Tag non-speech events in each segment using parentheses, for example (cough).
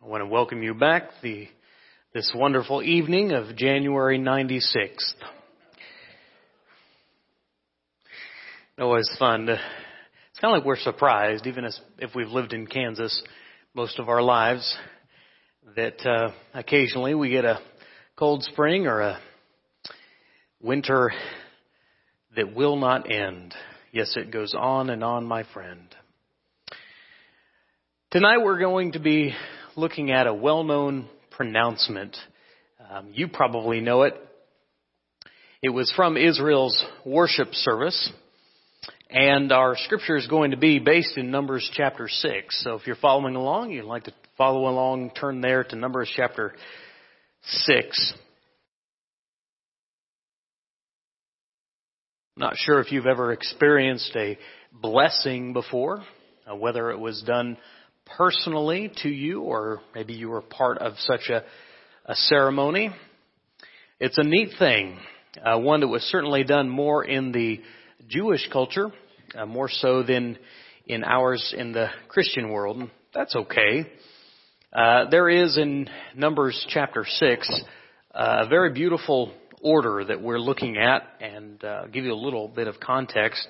I want to welcome you back the, this wonderful evening of January 96th. It was fun to, it's kind of like we're surprised, even as, if we've lived in Kansas most of our lives, that uh, occasionally we get a cold spring or a winter that will not end. Yes, it goes on and on, my friend. Tonight we're going to be looking at a well-known pronouncement. Um, you probably know it. It was from Israel's worship service, and our scripture is going to be based in Numbers chapter 6. So if you're following along, you'd like to follow along, turn there to Numbers chapter 6. Not sure if you've ever experienced a blessing before, uh, whether it was done personally to you or maybe you were part of such a, a ceremony. It's a neat thing, uh, one that was certainly done more in the Jewish culture, uh, more so than in ours in the Christian world. That's okay. Uh, there is in Numbers chapter 6 uh, a very beautiful order that we're looking at, and uh, give you a little bit of context.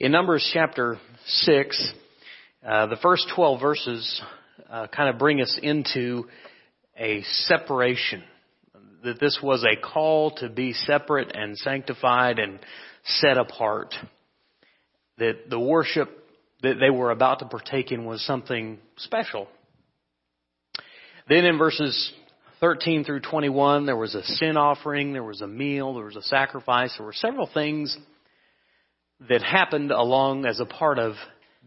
In Numbers chapter 6, uh, the first 12 verses uh, kind of bring us into a separation. That this was a call to be separate and sanctified and set apart. That the worship that they were about to partake in was something special. Then in verses 13 through 21, there was a sin offering, there was a meal, there was a sacrifice, there were several things that happened along as a part of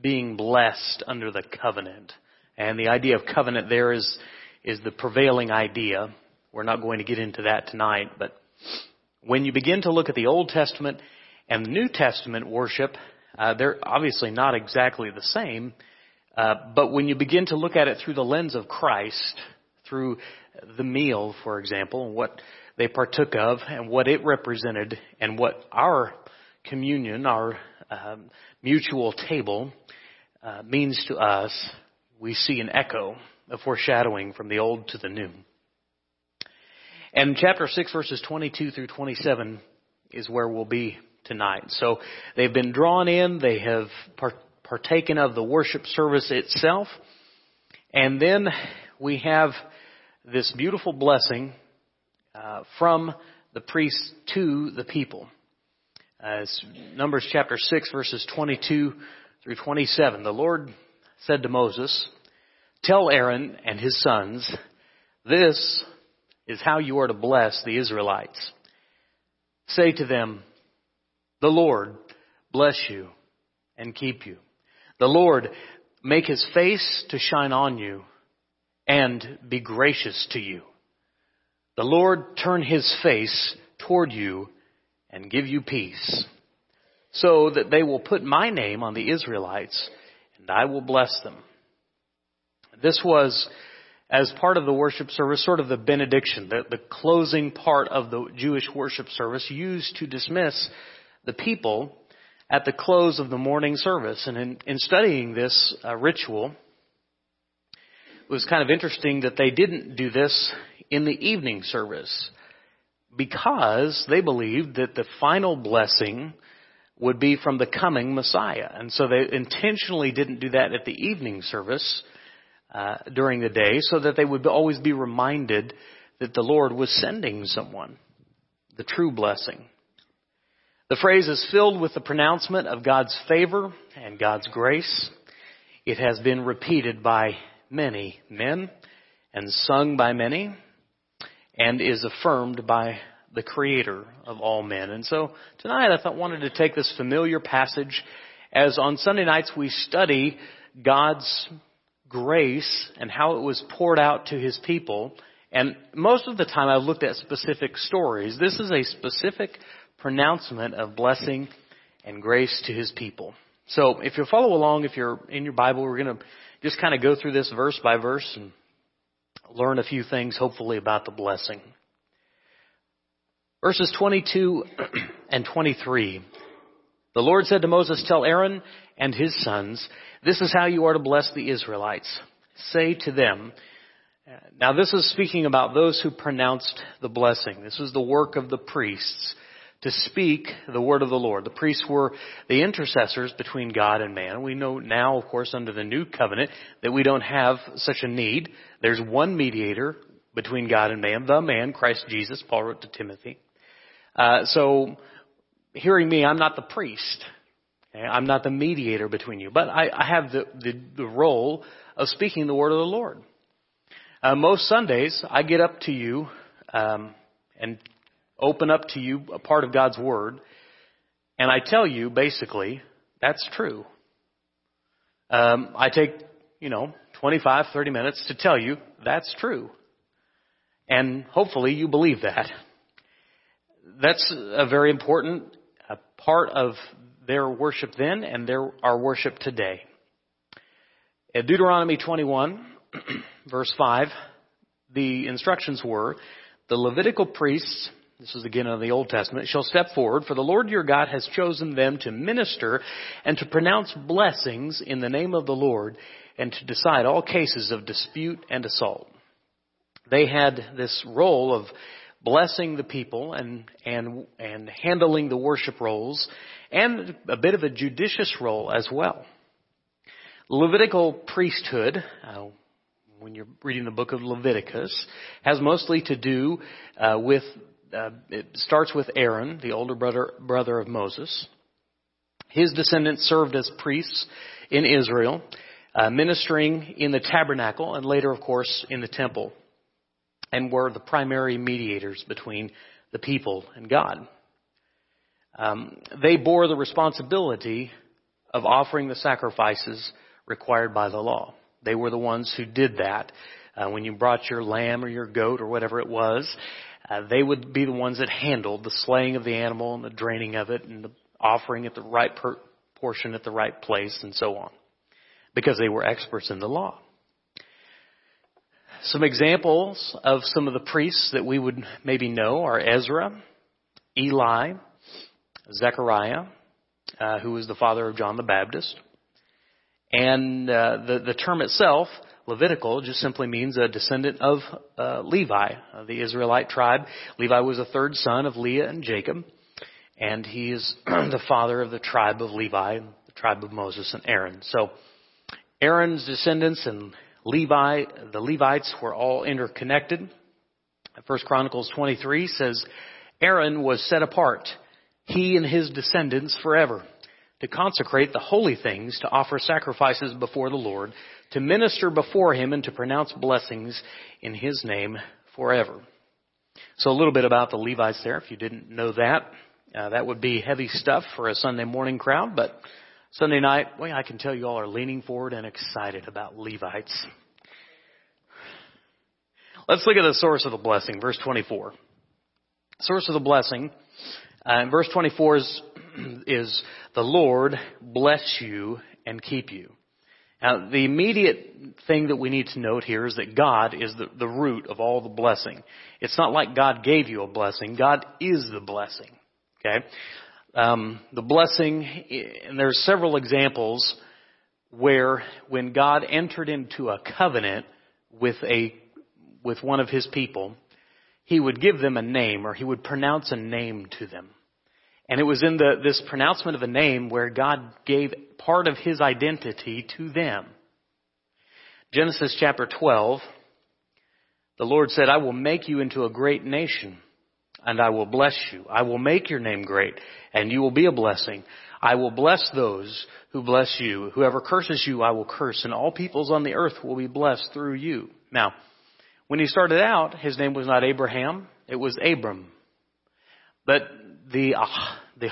being blessed under the covenant. And the idea of covenant there is, is the prevailing idea. We're not going to get into that tonight, but when you begin to look at the Old Testament and the New Testament worship, uh, they're obviously not exactly the same, uh, but when you begin to look at it through the lens of Christ, through the meal, for example, what they partook of, and what it represented, and what our communion, our um, mutual table, uh, means to us, we see an echo, a foreshadowing from the old to the new. And chapter 6 verses 22 through 27 is where we'll be tonight. So they've been drawn in, they have partaken of the worship service itself, and then we have this beautiful blessing uh, from the priests to the people. Uh, Numbers chapter 6 verses 22 through 27. The Lord said to Moses, Tell Aaron and his sons, this is how you are to bless the Israelites. Say to them, the Lord bless you and keep you. The Lord make his face to shine on you and be gracious to you. The Lord turn his face toward you and give you peace so that they will put my name on the Israelites and I will bless them. This was as part of the worship service, sort of the benediction, the, the closing part of the Jewish worship service used to dismiss the people at the close of the morning service. And in, in studying this uh, ritual, it was kind of interesting that they didn't do this in the evening service because they believed that the final blessing would be from the coming Messiah. And so they intentionally didn't do that at the evening service uh, during the day so that they would always be reminded that the Lord was sending someone, the true blessing. The phrase is filled with the pronouncement of God's favor and God's grace. It has been repeated by many men and sung by many and is affirmed by the creator of all men. And so tonight I thought wanted to take this familiar passage as on Sunday nights we study God's grace and how it was poured out to his people. And most of the time I've looked at specific stories. This is a specific pronouncement of blessing and grace to his people. So if you follow along, if you're in your Bible, we're going to just kind of go through this verse by verse and learn a few things hopefully about the blessing. Verses 22 and 23. The Lord said to Moses, Tell Aaron and his sons, this is how you are to bless the Israelites. Say to them, Now this is speaking about those who pronounced the blessing. This was the work of the priests to speak the word of the Lord. The priests were the intercessors between God and man. We know now, of course, under the new covenant that we don't have such a need. There's one mediator between God and man, the man, Christ Jesus, Paul wrote to Timothy. Uh, so, hearing me, I'm not the priest. Okay? I'm not the mediator between you, but I, I have the, the, the, role of speaking the word of the Lord. Uh, most Sundays, I get up to you um, and open up to you a part of God's Word, and I tell you basically that's true. Um, I take, you know, 25, 30 minutes to tell you that's true. And hopefully you believe that. That's a very important part of their worship then and their, our worship today. At Deuteronomy 21, (clears throat) verse 5, the instructions were, the Levitical priests this is again in the Old Testament, shall step forward, for the Lord your God has chosen them to minister and to pronounce blessings in the name of the Lord and to decide all cases of dispute and assault. They had this role of blessing the people and, and, and handling the worship roles and a bit of a judicious role as well. Levitical priesthood, uh, when you're reading the book of Leviticus, has mostly to do uh, with uh, it starts with Aaron, the older brother, brother of Moses. His descendants served as priests in Israel, uh, ministering in the tabernacle and later, of course, in the temple, and were the primary mediators between the people and God. Um, they bore the responsibility of offering the sacrifices required by the law. They were the ones who did that. Uh, when you brought your lamb or your goat or whatever it was, uh, they would be the ones that handled the slaying of the animal and the draining of it and the offering at the right per- portion at the right place and so on. Because they were experts in the law. Some examples of some of the priests that we would maybe know are Ezra, Eli, Zechariah, uh, who was the father of John the Baptist. And uh, the, the term itself Levitical just simply means a descendant of uh, Levi, the Israelite tribe. Levi was a third son of Leah and Jacob, and he is (clears throat) the father of the tribe of Levi, the tribe of Moses and Aaron. So Aaron's descendants and Levi, the Levites were all interconnected. First Chronicles 23 says, Aaron was set apart, he and his descendants forever, to consecrate the holy things, to offer sacrifices before the Lord, to minister before him and to pronounce blessings in his name forever. So a little bit about the Levites there, if you didn't know that. Uh, that would be heavy stuff for a Sunday morning crowd, but Sunday night, well, I can tell you all are leaning forward and excited about Levites. Let's look at the source of the blessing, verse 24. Source of the blessing, uh, verse 24 is, (clears throat) is the Lord bless you and keep you. Now, the immediate thing that we need to note here is that God is the, the root of all the blessing. It's not like God gave you a blessing. God is the blessing. Okay? Um, the blessing, and there's several examples where when God entered into a covenant with a, with one of his people, he would give them a name or he would pronounce a name to them. And it was in the, this pronouncement of a name where God gave part of his identity to them. Genesis chapter 12, the Lord said, I will make you into a great nation, and I will bless you. I will make your name great, and you will be a blessing. I will bless those who bless you. Whoever curses you, I will curse, and all peoples on the earth will be blessed through you. Now, when he started out, his name was not Abraham, it was Abram. But the, uh, the,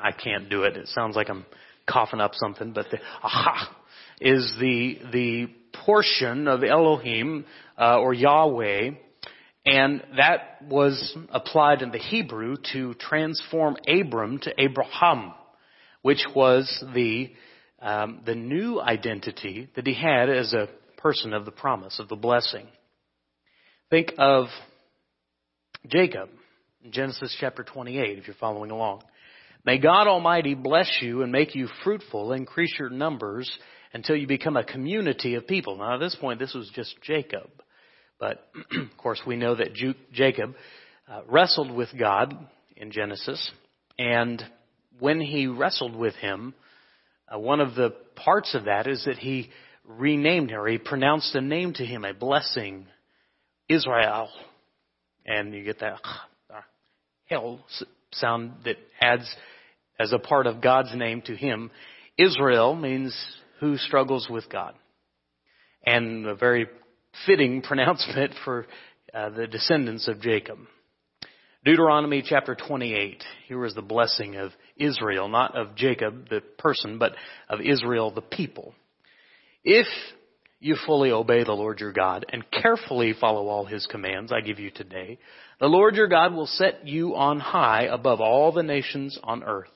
I can't do it. It sounds like I'm coughing up something, but the aha is the, the portion of Elohim, uh, or Yahweh, and that was applied in the Hebrew to transform Abram to Abraham, which was the, um, the new identity that he had as a person of the promise, of the blessing. Think of Jacob in Genesis chapter 28, if you're following along. May God Almighty bless you and make you fruitful, increase your numbers until you become a community of people. Now at this point, this was just Jacob. But (clears throat) of course, we know that Jacob uh, wrestled with God in Genesis, and when he wrestled with him, uh, one of the parts of that is that he renamed her. He pronounced a name to him, a blessing, Israel. And you get that hell sound that adds as a part of God's name to him. Israel means who struggles with God. And a very fitting (laughs) pronouncement for uh, the descendants of Jacob. Deuteronomy chapter 28. Here is the blessing of Israel, not of Jacob, the person, but of Israel, the people. If you fully obey the Lord your God and carefully follow all his commands I give you today, the Lord your God will set you on high above all the nations on earth.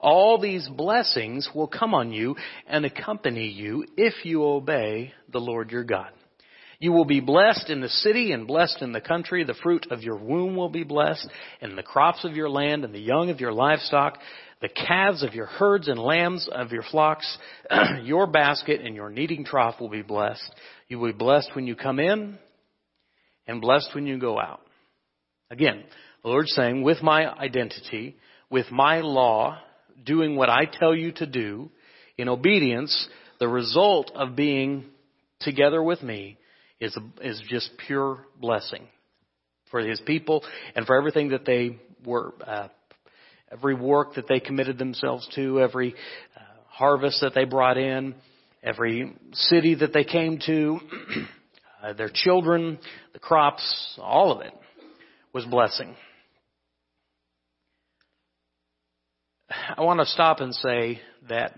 All these blessings will come on you and accompany you if you obey the Lord your God. You will be blessed in the city and blessed in the country. The fruit of your womb will be blessed, and the crops of your land and the young of your livestock, the calves of your herds and lambs of your flocks, (clears throat) your basket and your kneading trough will be blessed. You will be blessed when you come in and blessed when you go out. Again, the Lord's saying, with my identity, with my law, doing what I tell you to do, in obedience, the result of being together with me is, is just pure blessing for his people and for everything that they were, uh, every work that they committed themselves to, every uh, harvest that they brought in, every city that they came to, (clears throat) uh, their children, the crops, all of it was blessing. I want to stop and say that,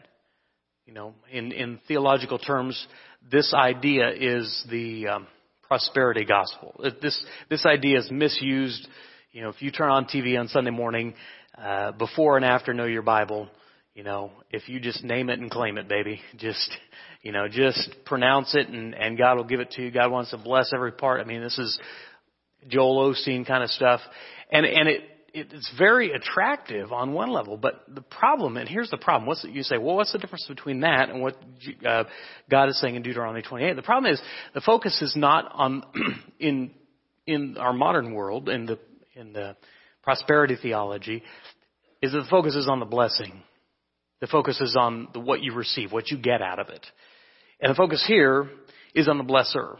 you know, in, in theological terms, this idea is the um, prosperity gospel. This this idea is misused. You know, if you turn on TV on Sunday morning, uh, before and after know your Bible, you know, if you just name it and claim it, baby, (laughs) just you know, just pronounce it and and God will give it to you. God wants to bless every part. I mean, this is Joel Osteen kind of stuff, and and it it's very attractive on one level, but the problem, and here's the problem. What's you say? Well, what's the difference between that and what uh, God is saying in Deuteronomy 28? The problem is the focus is not on (clears throat) in in our modern world in the in the prosperity theology. Is that the focus is on the blessing. The focus is on the, what you receive, what you get out of it, and the focus here is on the blesser,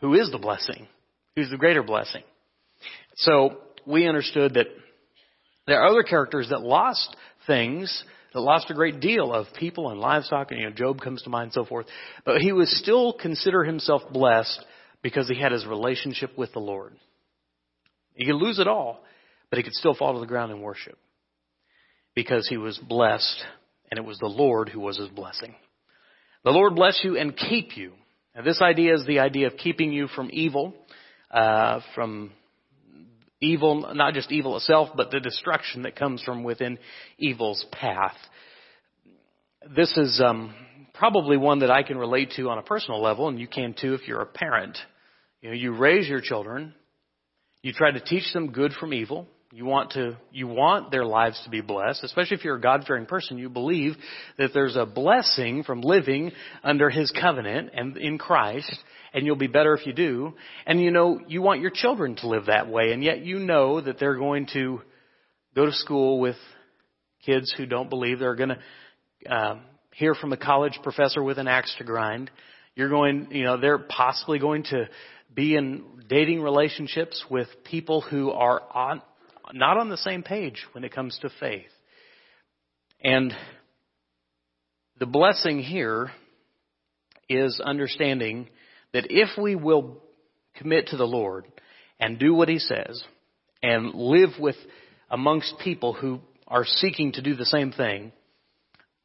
who is the blessing, who's the greater blessing. So we understood that there are other characters that lost things, that lost a great deal of people and livestock, and you know, Job comes to mind and so forth. But he would still consider himself blessed because he had his relationship with the Lord. He could lose it all, but he could still fall to the ground and worship because he was blessed, and it was the Lord who was his blessing. The Lord bless you and keep you. Now, this idea is the idea of keeping you from evil, uh, from Evil, not just evil itself, but the destruction that comes from within evil's path. This is um, probably one that I can relate to on a personal level, and you can too if you're a parent. You know, you raise your children, you try to teach them good from evil. You want to, you want their lives to be blessed, especially if you're a God-fearing person. You believe that there's a blessing from living under His covenant and in Christ, and you'll be better if you do. And you know, you want your children to live that way, and yet you know that they're going to go to school with kids who don't believe. They're going to um, hear from a college professor with an axe to grind. You're going, you know, they're possibly going to be in dating relationships with people who are on, not on the same page when it comes to faith. And the blessing here is understanding that if we will commit to the Lord and do what He says and live with amongst people who are seeking to do the same thing,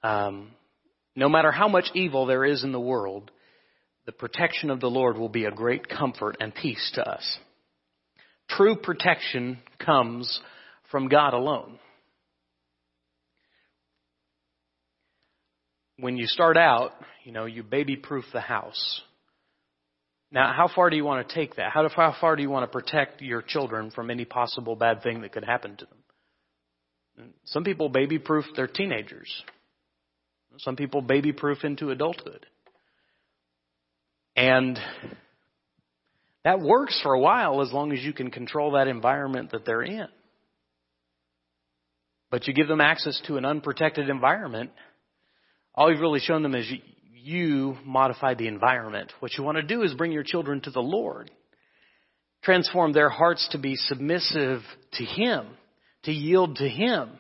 um, no matter how much evil there is in the world, the protection of the Lord will be a great comfort and peace to us. True protection comes from God alone. When you start out, you know, you baby proof the house. Now, how far do you want to take that? How, far do you want to protect your children from any possible bad thing that could happen to them? Some people baby proof their teenagers. Some people baby proof into adulthood. And That works for a while as long as you can control that environment that they're in. But you give them access to an unprotected environment, all you've really shown them is you, you modify the environment. What you want to do is bring your children to the Lord. Transform their hearts to be submissive to Him, to yield to Him.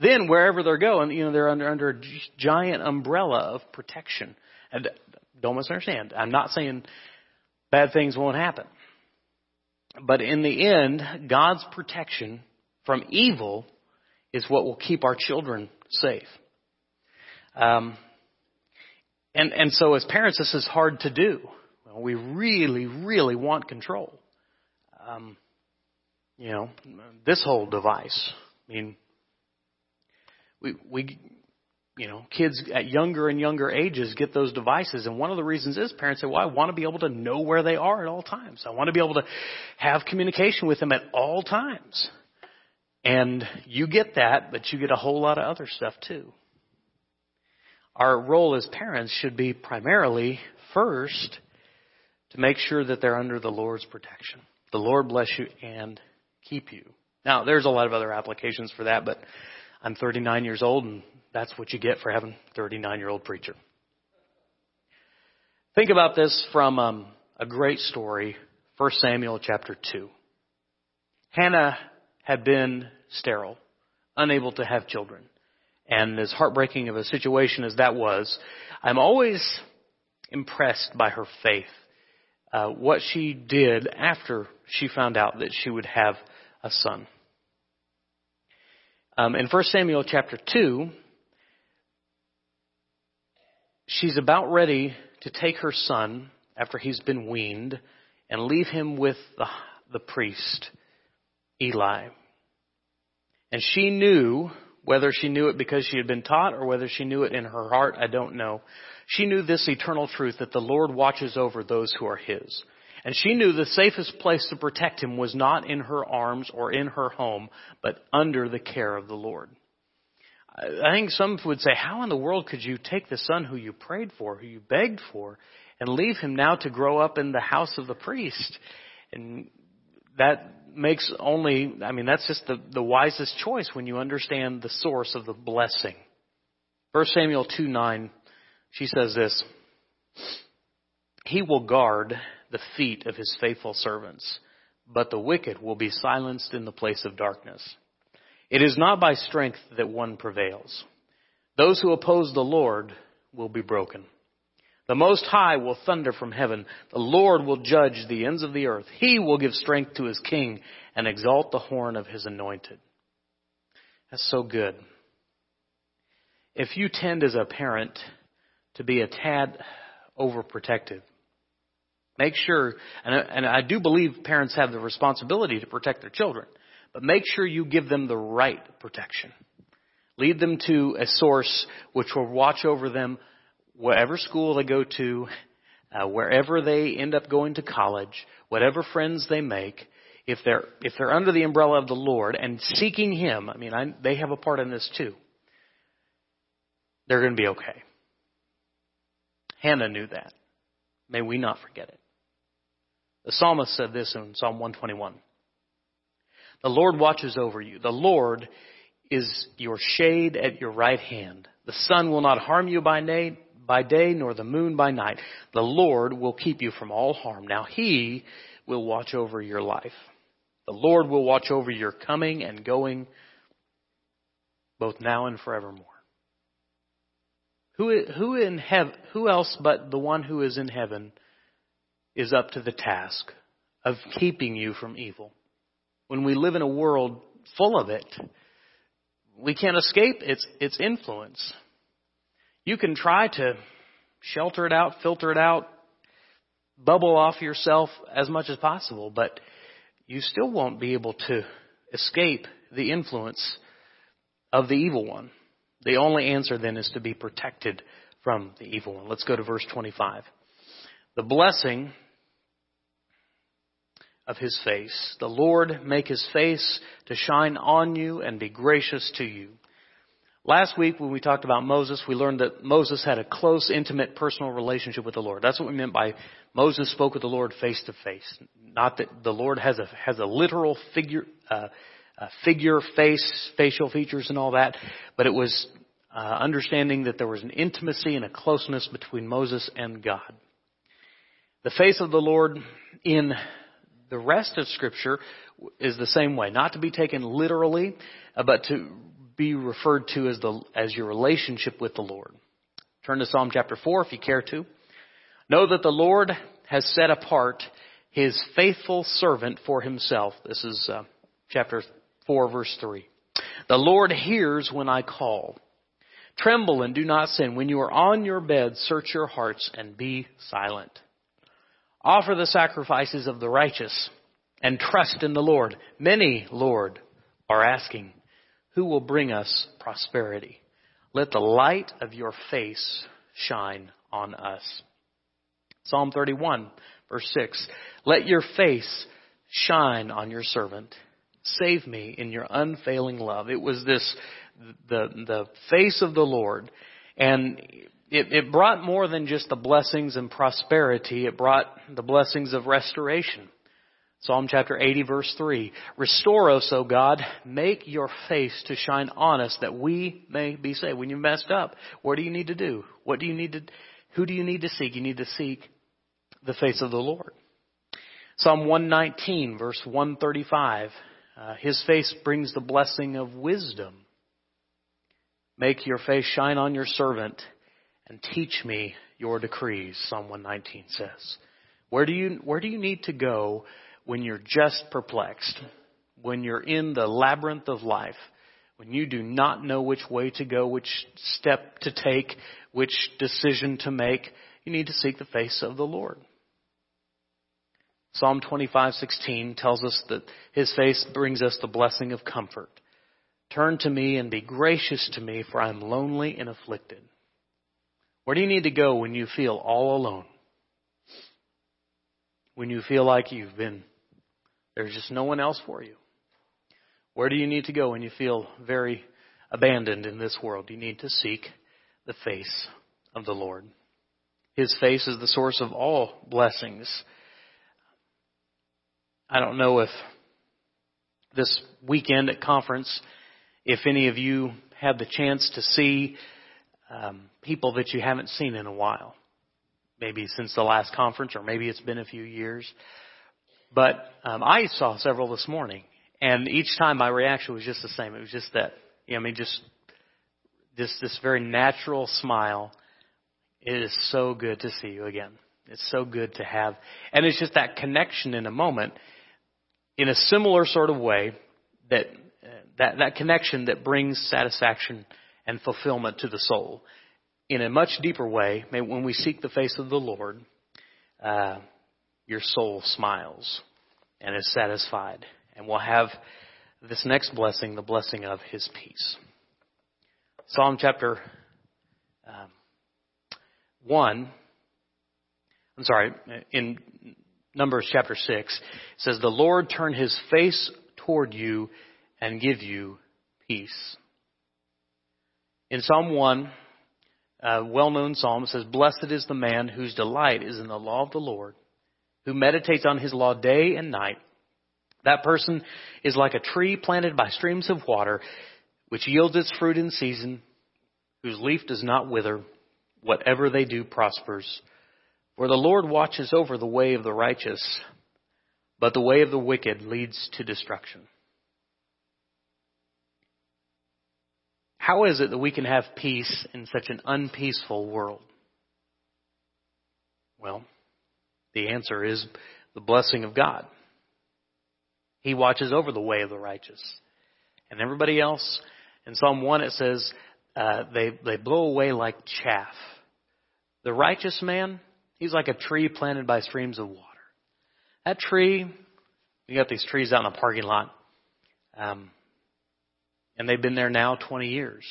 Then wherever they're going, you know, they're under, under a giant umbrella of protection. And don't misunderstand. I'm not saying bad things won't happen. But in the end, God's protection from evil is what will keep our children safe. Um, and and so as parents, this is hard to do. We really, really want control. Um, you know, this whole device. I mean, we we you know, kids at younger and younger ages get those devices. And one of the reasons is parents say, well, I want to be able to know where they are at all times. I want to be able to have communication with them at all times. And you get that, but you get a whole lot of other stuff too. Our role as parents should be primarily first to make sure that they're under the Lord's protection. The Lord bless you and keep you. Now, there's a lot of other applications for that, but I'm 39 years old and that's what you get for having a 39 year old preacher. Think about this from um, a great story, 1 Samuel chapter 2. Hannah had been sterile, unable to have children. And as heartbreaking of a situation as that was, I'm always impressed by her faith. Uh, what she did after she found out that she would have a son. Um, in 1 Samuel chapter 2, she's about ready to take her son after he's been weaned and leave him with the, the priest, Eli. And she knew, whether she knew it because she had been taught or whether she knew it in her heart, I don't know. She knew this eternal truth that the Lord watches over those who are His. And she knew the safest place to protect him was not in her arms or in her home, but under the care of the Lord. I think some would say, how in the world could you take the son who you prayed for, who you begged for, and leave him now to grow up in the house of the priest? And that makes only, I mean, that's just the, the wisest choice when you understand the source of the blessing. 1 Samuel 2 9, she says this He will guard the feet of his faithful servants, but the wicked will be silenced in the place of darkness. It is not by strength that one prevails. Those who oppose the Lord will be broken. The Most High will thunder from heaven. The Lord will judge the ends of the earth. He will give strength to his king and exalt the horn of his anointed. That's so good. If you tend as a parent to be a tad overprotective, make sure, and I do believe parents have the responsibility to protect their children. But make sure you give them the right protection. Lead them to a source which will watch over them whatever school they go to, uh, wherever they end up going to college, whatever friends they make. If they're if they're under the umbrella of the Lord and seeking Him, I mean, I, they have a part in this too. They're going to be okay. Hannah knew that. May we not forget it. The psalmist said this in Psalm 121. The Lord watches over you. The Lord is your shade at your right hand. The sun will not harm you by day, by day, nor the moon by night. The Lord will keep you from all harm. Now He will watch over your life. The Lord will watch over your coming and going, both now and forevermore. Who, who in who else but the one who is in heaven is up to the task of keeping you from evil? When we live in a world full of it, we can't escape its, its influence. You can try to shelter it out, filter it out, bubble off yourself as much as possible, but you still won't be able to escape the influence of the evil one. The only answer then is to be protected from the evil one. Let's go to verse 25. The blessing of his face. The Lord make his face to shine on you and be gracious to you. Last week when we talked about Moses, we learned that Moses had a close, intimate, personal relationship with the Lord. That's what we meant by Moses spoke with the Lord face to face. Not that the Lord has a has a literal figure, uh, a figure, face, facial features, and all that, but it was uh, understanding that there was an intimacy and a closeness between Moses and God. The face of the Lord in the rest of Scripture is the same way, not to be taken literally, uh, but to be referred to as the as your relationship with the Lord. Turn to Psalm chapter 4 if you care to. Know that the Lord has set apart his faithful servant for himself. This is uh, chapter 4 verse 3. The Lord hears when I call. Tremble and do not sin. When you are on your bed, search your hearts and be silent. Offer the sacrifices of the righteous and trust in the Lord. Many, Lord, are asking, who will bring us prosperity. Let the light of your face shine on us. Psalm 31, verse 6. Let your face shine on your servant. Save me in your unfailing love. It was this, the, the face of the Lord. And it, it brought more than just the blessings and prosperity. It brought the blessings of restoration. Psalm chapter 80 verse 3. Restore us, O God. Make your face to shine on us that we may be saved. When you messed up, what do you need to do? What do you need to, who do you need to seek? You need to seek the face of the Lord. Psalm 119 verse 135. Uh, his face brings the blessing of wisdom. Make your face shine on your servant and teach me your decrees. Psalm 119 says. Where do you, where do you need to go when you're just perplexed, when you're in the labyrinth of life, when you do not know which way to go, which step to take, which decision to make, you need to seek the face of the Lord. Psalm 25:16 tells us that his face brings us the blessing of comfort. Turn to me and be gracious to me for I am lonely and afflicted. Where do you need to go when you feel all alone? When you feel like you've been there's just no one else for you. Where do you need to go when you feel very abandoned in this world? You need to seek the face of the Lord. His face is the source of all blessings. I don't know if this weekend at conference, if any of you had the chance to see um, people that you haven't seen in a while, maybe since the last conference, or maybe it's been a few years. But um, I saw several this morning, and each time my reaction was just the same. It was just that, you know, I mean, just this this very natural smile. It is so good to see you again. It's so good to have, and it's just that connection in a moment, in a similar sort of way that uh, that that connection that brings satisfaction and fulfillment to the soul. In a much deeper way, when we seek the face of the Lord, uh, your soul smiles and is satisfied and will have this next blessing, the blessing of his peace. Psalm chapter um, 1, I'm sorry, in Numbers chapter 6, it says, The Lord turn his face toward you and give you peace. In Psalm 1, a well known psalm, says, Blessed is the man whose delight is in the law of the Lord who meditates on his law day and night. That person is like a tree planted by streams of water, which yields its fruit in season, whose leaf does not wither. Whatever they do prospers. For the Lord watches over the way of the righteous, but the way of the wicked leads to destruction. How is it that we can have peace in such an unpeaceful world? Well, the answer is the blessing of God. He watches over the way of the righteous. And everybody else, in Psalm 1 it says, uh, they, they blow away like chaff. The righteous man, he's like a tree planted by streams of water. That tree, you got these trees out in the parking lot, um, and they've been there now 20 years.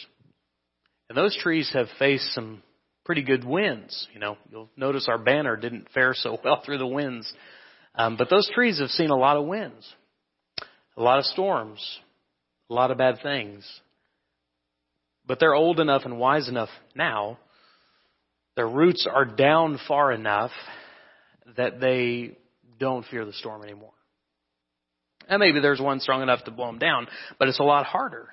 And those trees have faced some pretty good winds. You know, you'll notice our banner didn't fare so (laughs) well through the winds. Um, but those trees have seen a lot of winds, a lot of storms, a lot of bad things. But they're old enough and wise enough now. Their roots are down far enough that they don't fear the storm anymore. And maybe there's one strong enough to blow them down, but it's a lot harder.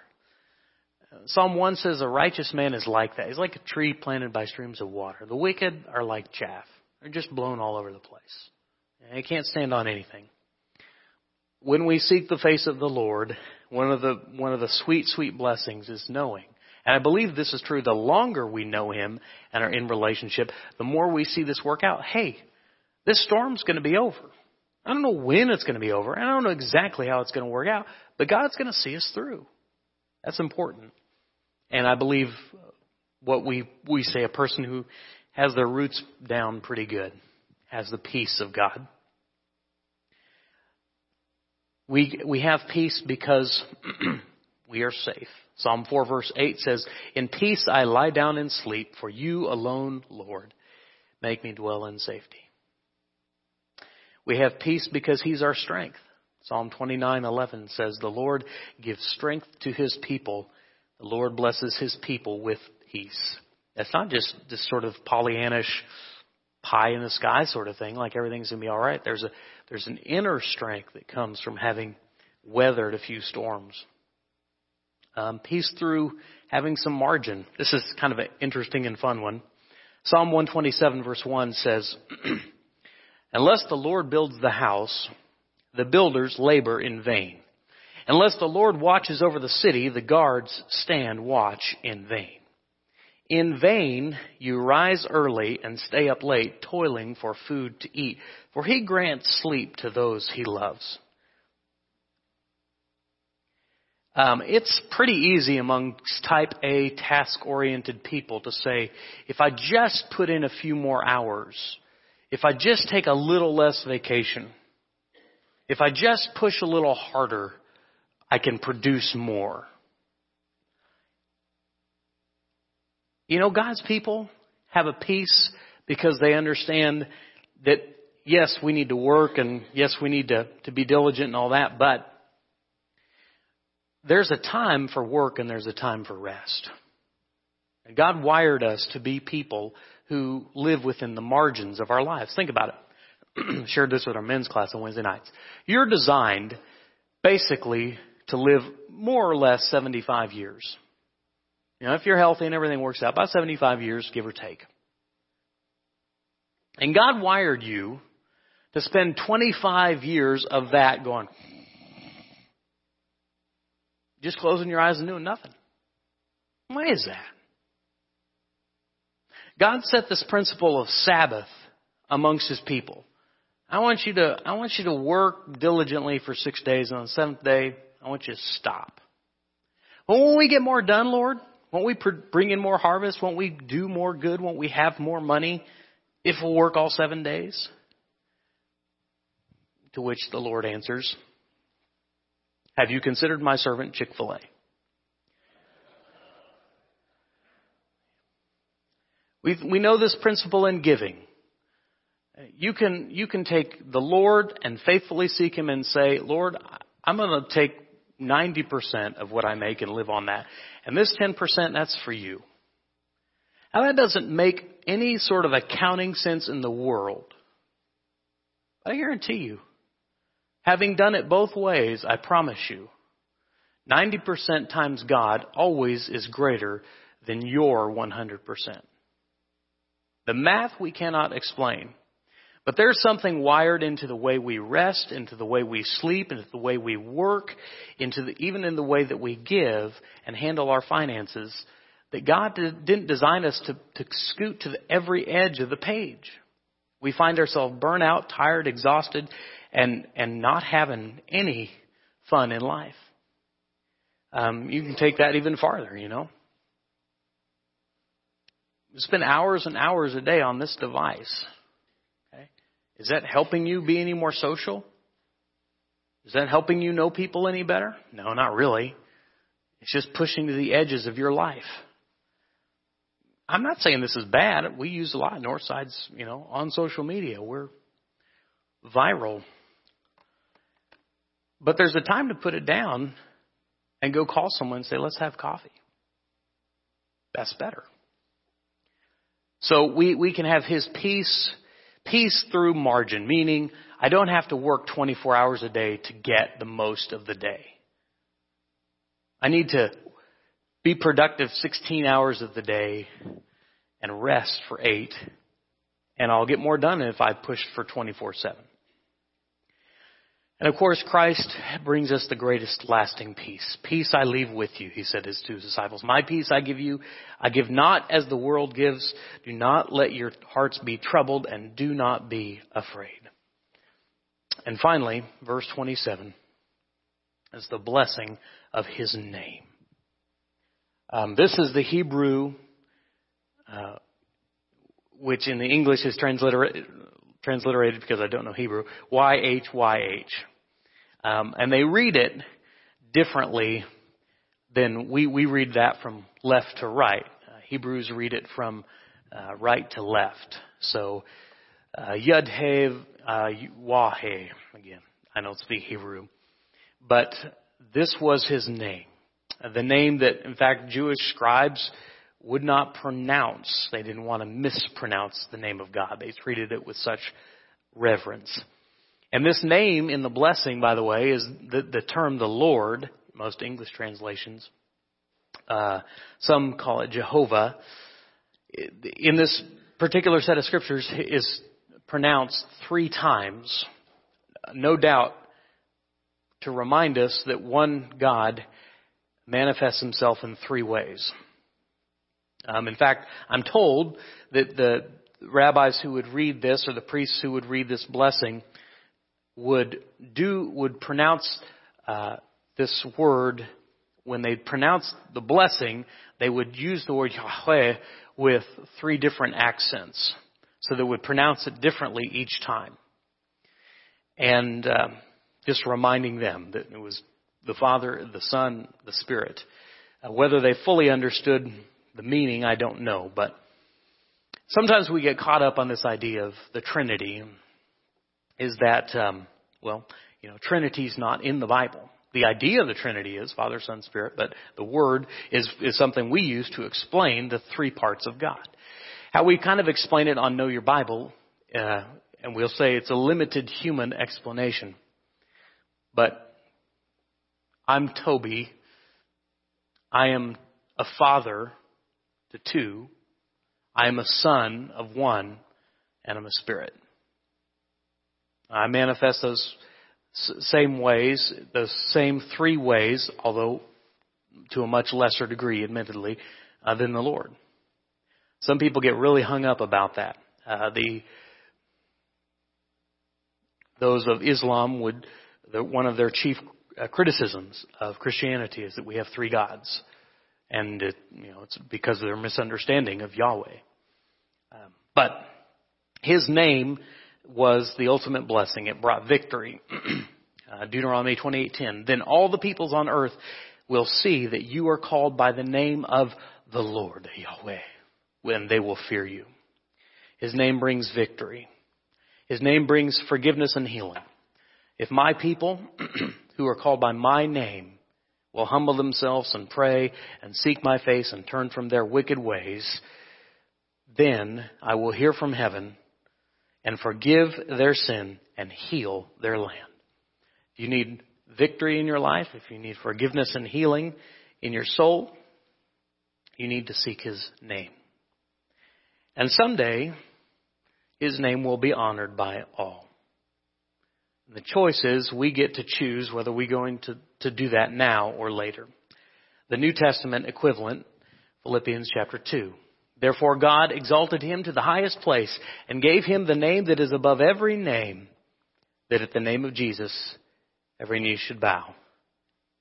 Psalm 1 says a righteous man is like that. He's like a tree planted by streams of water. The wicked are like chaff. They're just blown all over the place. They can't stand on anything. When we seek the face of the Lord, one of the, one of the sweet, sweet blessings is knowing. And I believe this is true. The longer we know Him and are in relationship, the more we see this work out. Hey, this storm's going to be over. I don't know when it's going to be over. and I don't know exactly how it's going to work out, but God's going to see us through. That's important. And I believe what we, we say, a person who has their roots down pretty good has the peace of God. We, we have peace because (clears throat) we are safe. Psalm 4 verse 8 says, In peace I lie down and sleep, for you alone, Lord, make me dwell in safety. We have peace because He's our strength. Psalm 29:11 says, "The Lord gives strength to His people. The Lord blesses His people with peace." That's not just this sort of Pollyannish pie in the sky sort of thing, like everything's gonna be all right. There's a there's an inner strength that comes from having weathered a few storms. Um, peace through having some margin. This is kind of an interesting and fun one. Psalm 127 verse 1 says, (clears throat) Unless the Lord builds the house, the builders labor in vain. Unless the Lord watches over the city, the guards stand watch in vain. In vain you rise early and stay up late, toiling for food to eat, for he grants sleep to those he loves. Um, it's pretty easy among type A task oriented people to say, if I just put in a few more hours, if I just take a little less vacation, if I just push a little harder, I can produce more. You know, God's people have a peace because they understand that yes, we need to work and yes, we need to, to be diligent and all that, but there's a time for work and there's a time for rest. And God wired us to be people who live within the margins of our lives. Think about it. (clears throat) Shared this with our men's class on Wednesday nights. You're designed basically to live more or less 75 years. You know, if you're healthy and everything works out, about 75 years, give or take. And God wired you to spend 25 years of that going, just closing your eyes and doing nothing. Why is that? God set this principle of Sabbath amongst His people. I want you to, I want you to work diligently for six days, and on the seventh day, I want you to stop. Well, when we get more done, Lord, won't we bring in more harvest? Won't we do more good? Won't we have more money if we'll work all seven days? To which the Lord answers, Have you considered my servant Chick fil A? We we know this principle in giving. You can, you can take the Lord and faithfully seek Him and say, Lord, I'm going to take 90% of what I make and live on that. And this 10%, that's for you. Now that doesn't make any sort of accounting sense in the world. I guarantee you, having done it both ways, I promise you, 90% times God always is greater than your 100%. The math we cannot explain. But there's something wired into the way we rest, into the way we sleep, into the way we work, into the, even in the way that we give and handle our finances that God didn't design us to, to scoot to the, every edge of the page. We find ourselves burnt out, tired, exhausted, and, and not having any fun in life. Um, you can take that even farther, you know. Spend hours and hours a day on this device is that helping you be any more social? Is that helping you know people any better? No, not really. It's just pushing to the edges of your life. I'm not saying this is bad. We use a lot of Northside's, you know, on social media. We're viral. But there's a time to put it down and go call someone and say, let's have coffee. that's better. So we, we can have his peace, peace through margin, meaning I don't have to work 24 hours a day to get the most of the day. I need to be productive 16 hours of the day and rest for eight, and I'll get more done if I push for 24 7. And of course, Christ brings us the greatest lasting peace. Peace I leave with you, he said to his two disciples. My peace I give you. I give not as the world gives. Do not let your hearts be troubled and do not be afraid. And finally, verse 27 is the blessing of his name. Um, this is the Hebrew, uh, which in the English is transliterated, transliterated because I don't know Hebrew, YHYH. Um, and they read it differently than we, we read that from left to right. Uh, Hebrews read it from uh, right to left. So, uh, Yud He uh, again, I don't speak Hebrew, but this was his name. The name that, in fact, Jewish scribes would not pronounce. They didn't want to mispronounce the name of God. They treated it with such reverence. And this name in the blessing, by the way, is the, the term the Lord, most English translations. Uh, some call it Jehovah. In this particular set of scriptures is pronounced three times, no doubt to remind us that one God manifests himself in three ways. Um, in fact, I'm told that the rabbis who would read this or the priests who would read this blessing would do would pronounce uh, this word when they pronounce the blessing. They would use the word Yahweh with three different accents, so they would pronounce it differently each time, and uh, just reminding them that it was the Father, the Son, the Spirit. Uh, whether they fully understood the meaning, I don't know, but sometimes we get caught up on this idea of the Trinity. Is that, um, well, you know, Trinity's not in the Bible. The idea of the Trinity is Father, Son, Spirit, but the word is, is something we use to explain the three parts of God. How we kind of explain it on Know Your Bible, uh, and we'll say it's a limited human explanation. But I'm Toby. I am a father to two. I am a son of one, and I'm a spirit. I manifest those same ways, those same three ways, although to a much lesser degree, admittedly, uh, than the Lord. Some people get really hung up about that. Uh, the those of Islam would the, one of their chief uh, criticisms of Christianity is that we have three gods, and it, you know it's because of their misunderstanding of Yahweh. Um, but His name was the ultimate blessing; it brought victory. (clears throat) uh, Deuteronomy 28:10. Then all the peoples on earth will see that you are called by the name of the Lord Yahweh, when they will fear you. His name brings victory. His name brings forgiveness and healing. If my people (clears throat) who are called by my name will humble themselves and pray and seek my face and turn from their wicked ways, then I will hear from heaven and forgive their sin and heal their land. If you need victory in your life, if you need forgiveness and healing in your soul, you need to seek His name. And someday, His name will be honored by all. The choice is we get to choose whether we're going to, to do that now or later. The New Testament equivalent, Philippians chapter 2. Therefore God exalted him to the highest place and gave him the name that is above every name, that at the name of Jesus every knee should bow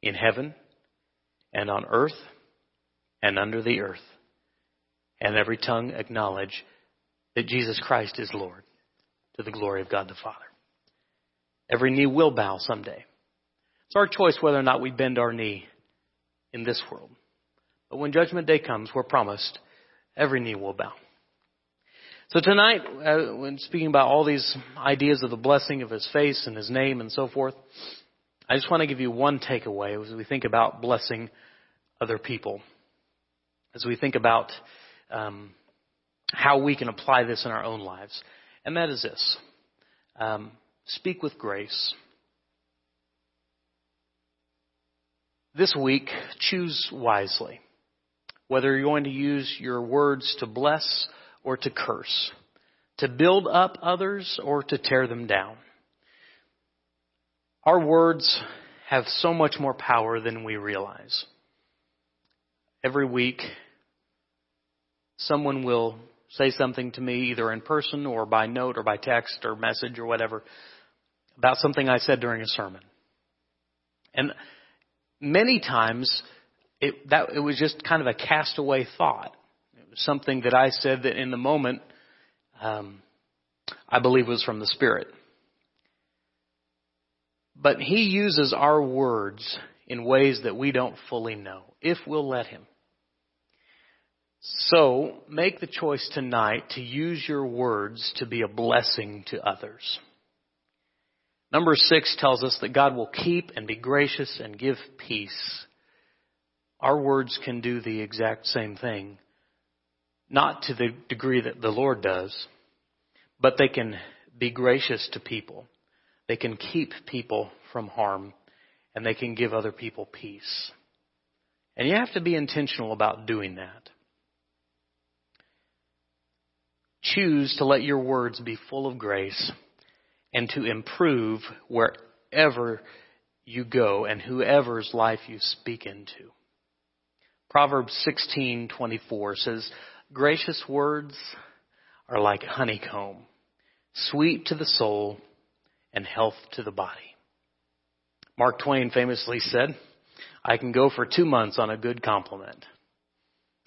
in heaven and on earth and under the earth, and every tongue acknowledge that Jesus Christ is Lord to the glory of God the Father. Every knee will bow someday. It's our choice whether or not we bend our knee in this world. But when Judgment Day comes, we're promised every knee will bow. So tonight, uh, when speaking about all these ideas of the blessing of His face and His name and so forth, I just want to give you one takeaway as we think about blessing other people. as we think about um, how we can apply this in our own lives. And that is this um, speak with grace. This week, choose wisely whether you're going to use your words to bless or to curse, to build up others or to tear them down. Our words have so much more power than we realize. Every week, someone will say something to me either in person or by note or by text or message or whatever about something I said during a sermon. And many times it, that, it was just kind of a castaway thought. It was something that I said that in the moment, um, I believe was from the Spirit. But He uses our words in ways that we don't fully know, if we'll let Him. So, make the choice tonight to use your words to be a blessing to others. Number six tells us that God will keep and be gracious and give peace. Our words can do the exact same thing. Not to the degree that the Lord does, but they can be gracious to people. They can keep people from harm and they can give other people peace. And you have to be intentional about doing that. Choose to let your words be full of grace and to improve wherever you go and whoever's life you speak into. Proverbs 16:24 says, "Gracious words are like honeycomb, sweet to the soul and health to the body." Mark Twain famously said, "I can go for 2 months on a good compliment."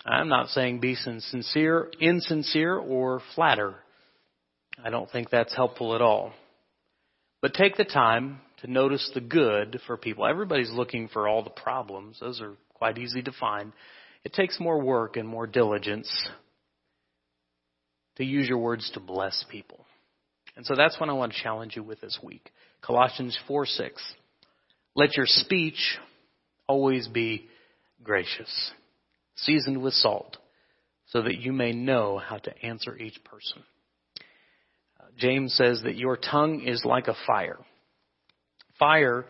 I'm not saying be sincere, insincere or flatter. I don't think that's helpful at all. But take the time to notice the good for people. Everybody's looking for all the problems. Those are quite easy to find. It takes more work and more diligence to use your words to bless people. And so that's what I want to challenge you with this week. Colossians 4 6. Let your speech always be gracious, seasoned with salt, so that you may know how to answer each person. James says that your tongue is like a fire. Fire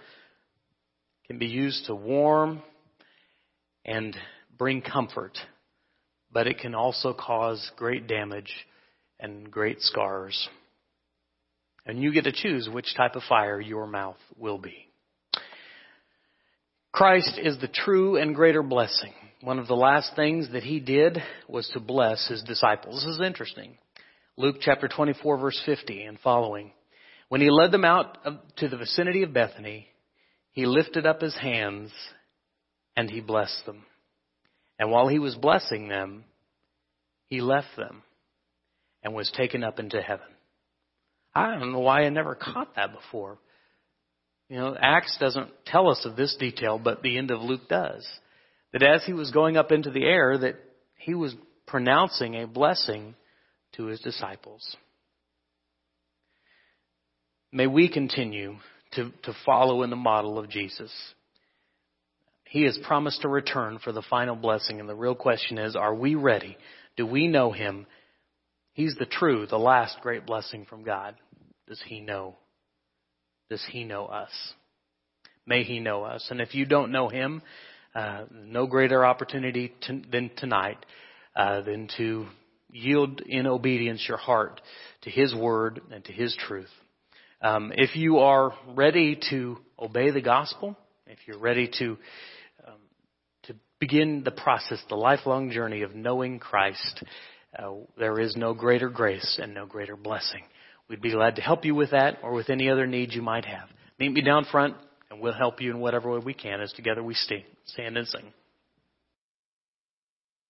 can be used to warm and bring comfort, but it can also cause great damage and great scars. And you get to choose which type of fire your mouth will be. Christ is the true and greater blessing. One of the last things that he did was to bless his disciples. This is interesting. Luke chapter 24 verse 50 and following. When he led them out to the vicinity of Bethany, he lifted up his hands and he blessed them. And while he was blessing them, he left them and was taken up into heaven. I don't know why I never caught that before. You know, Acts doesn't tell us of this detail, but the end of Luke does. That as he was going up into the air, that he was pronouncing a blessing to his disciples. May we continue to, to follow in the model of Jesus. He has promised to return for the final blessing. And the real question is, are we ready? Do we know Him? He's the true, the last great blessing from God. Does He know? Does He know us? May He know us. And if you don't know Him, uh, no greater opportunity to, than tonight uh, than to yield in obedience your heart to His Word and to His truth. Um, if you are ready to obey the gospel, if you're ready to um, to begin the process, the lifelong journey of knowing Christ, uh, there is no greater grace and no greater blessing. We'd be glad to help you with that or with any other needs you might have. Meet me down front and we'll help you in whatever way we can as together we stay, stand and sing.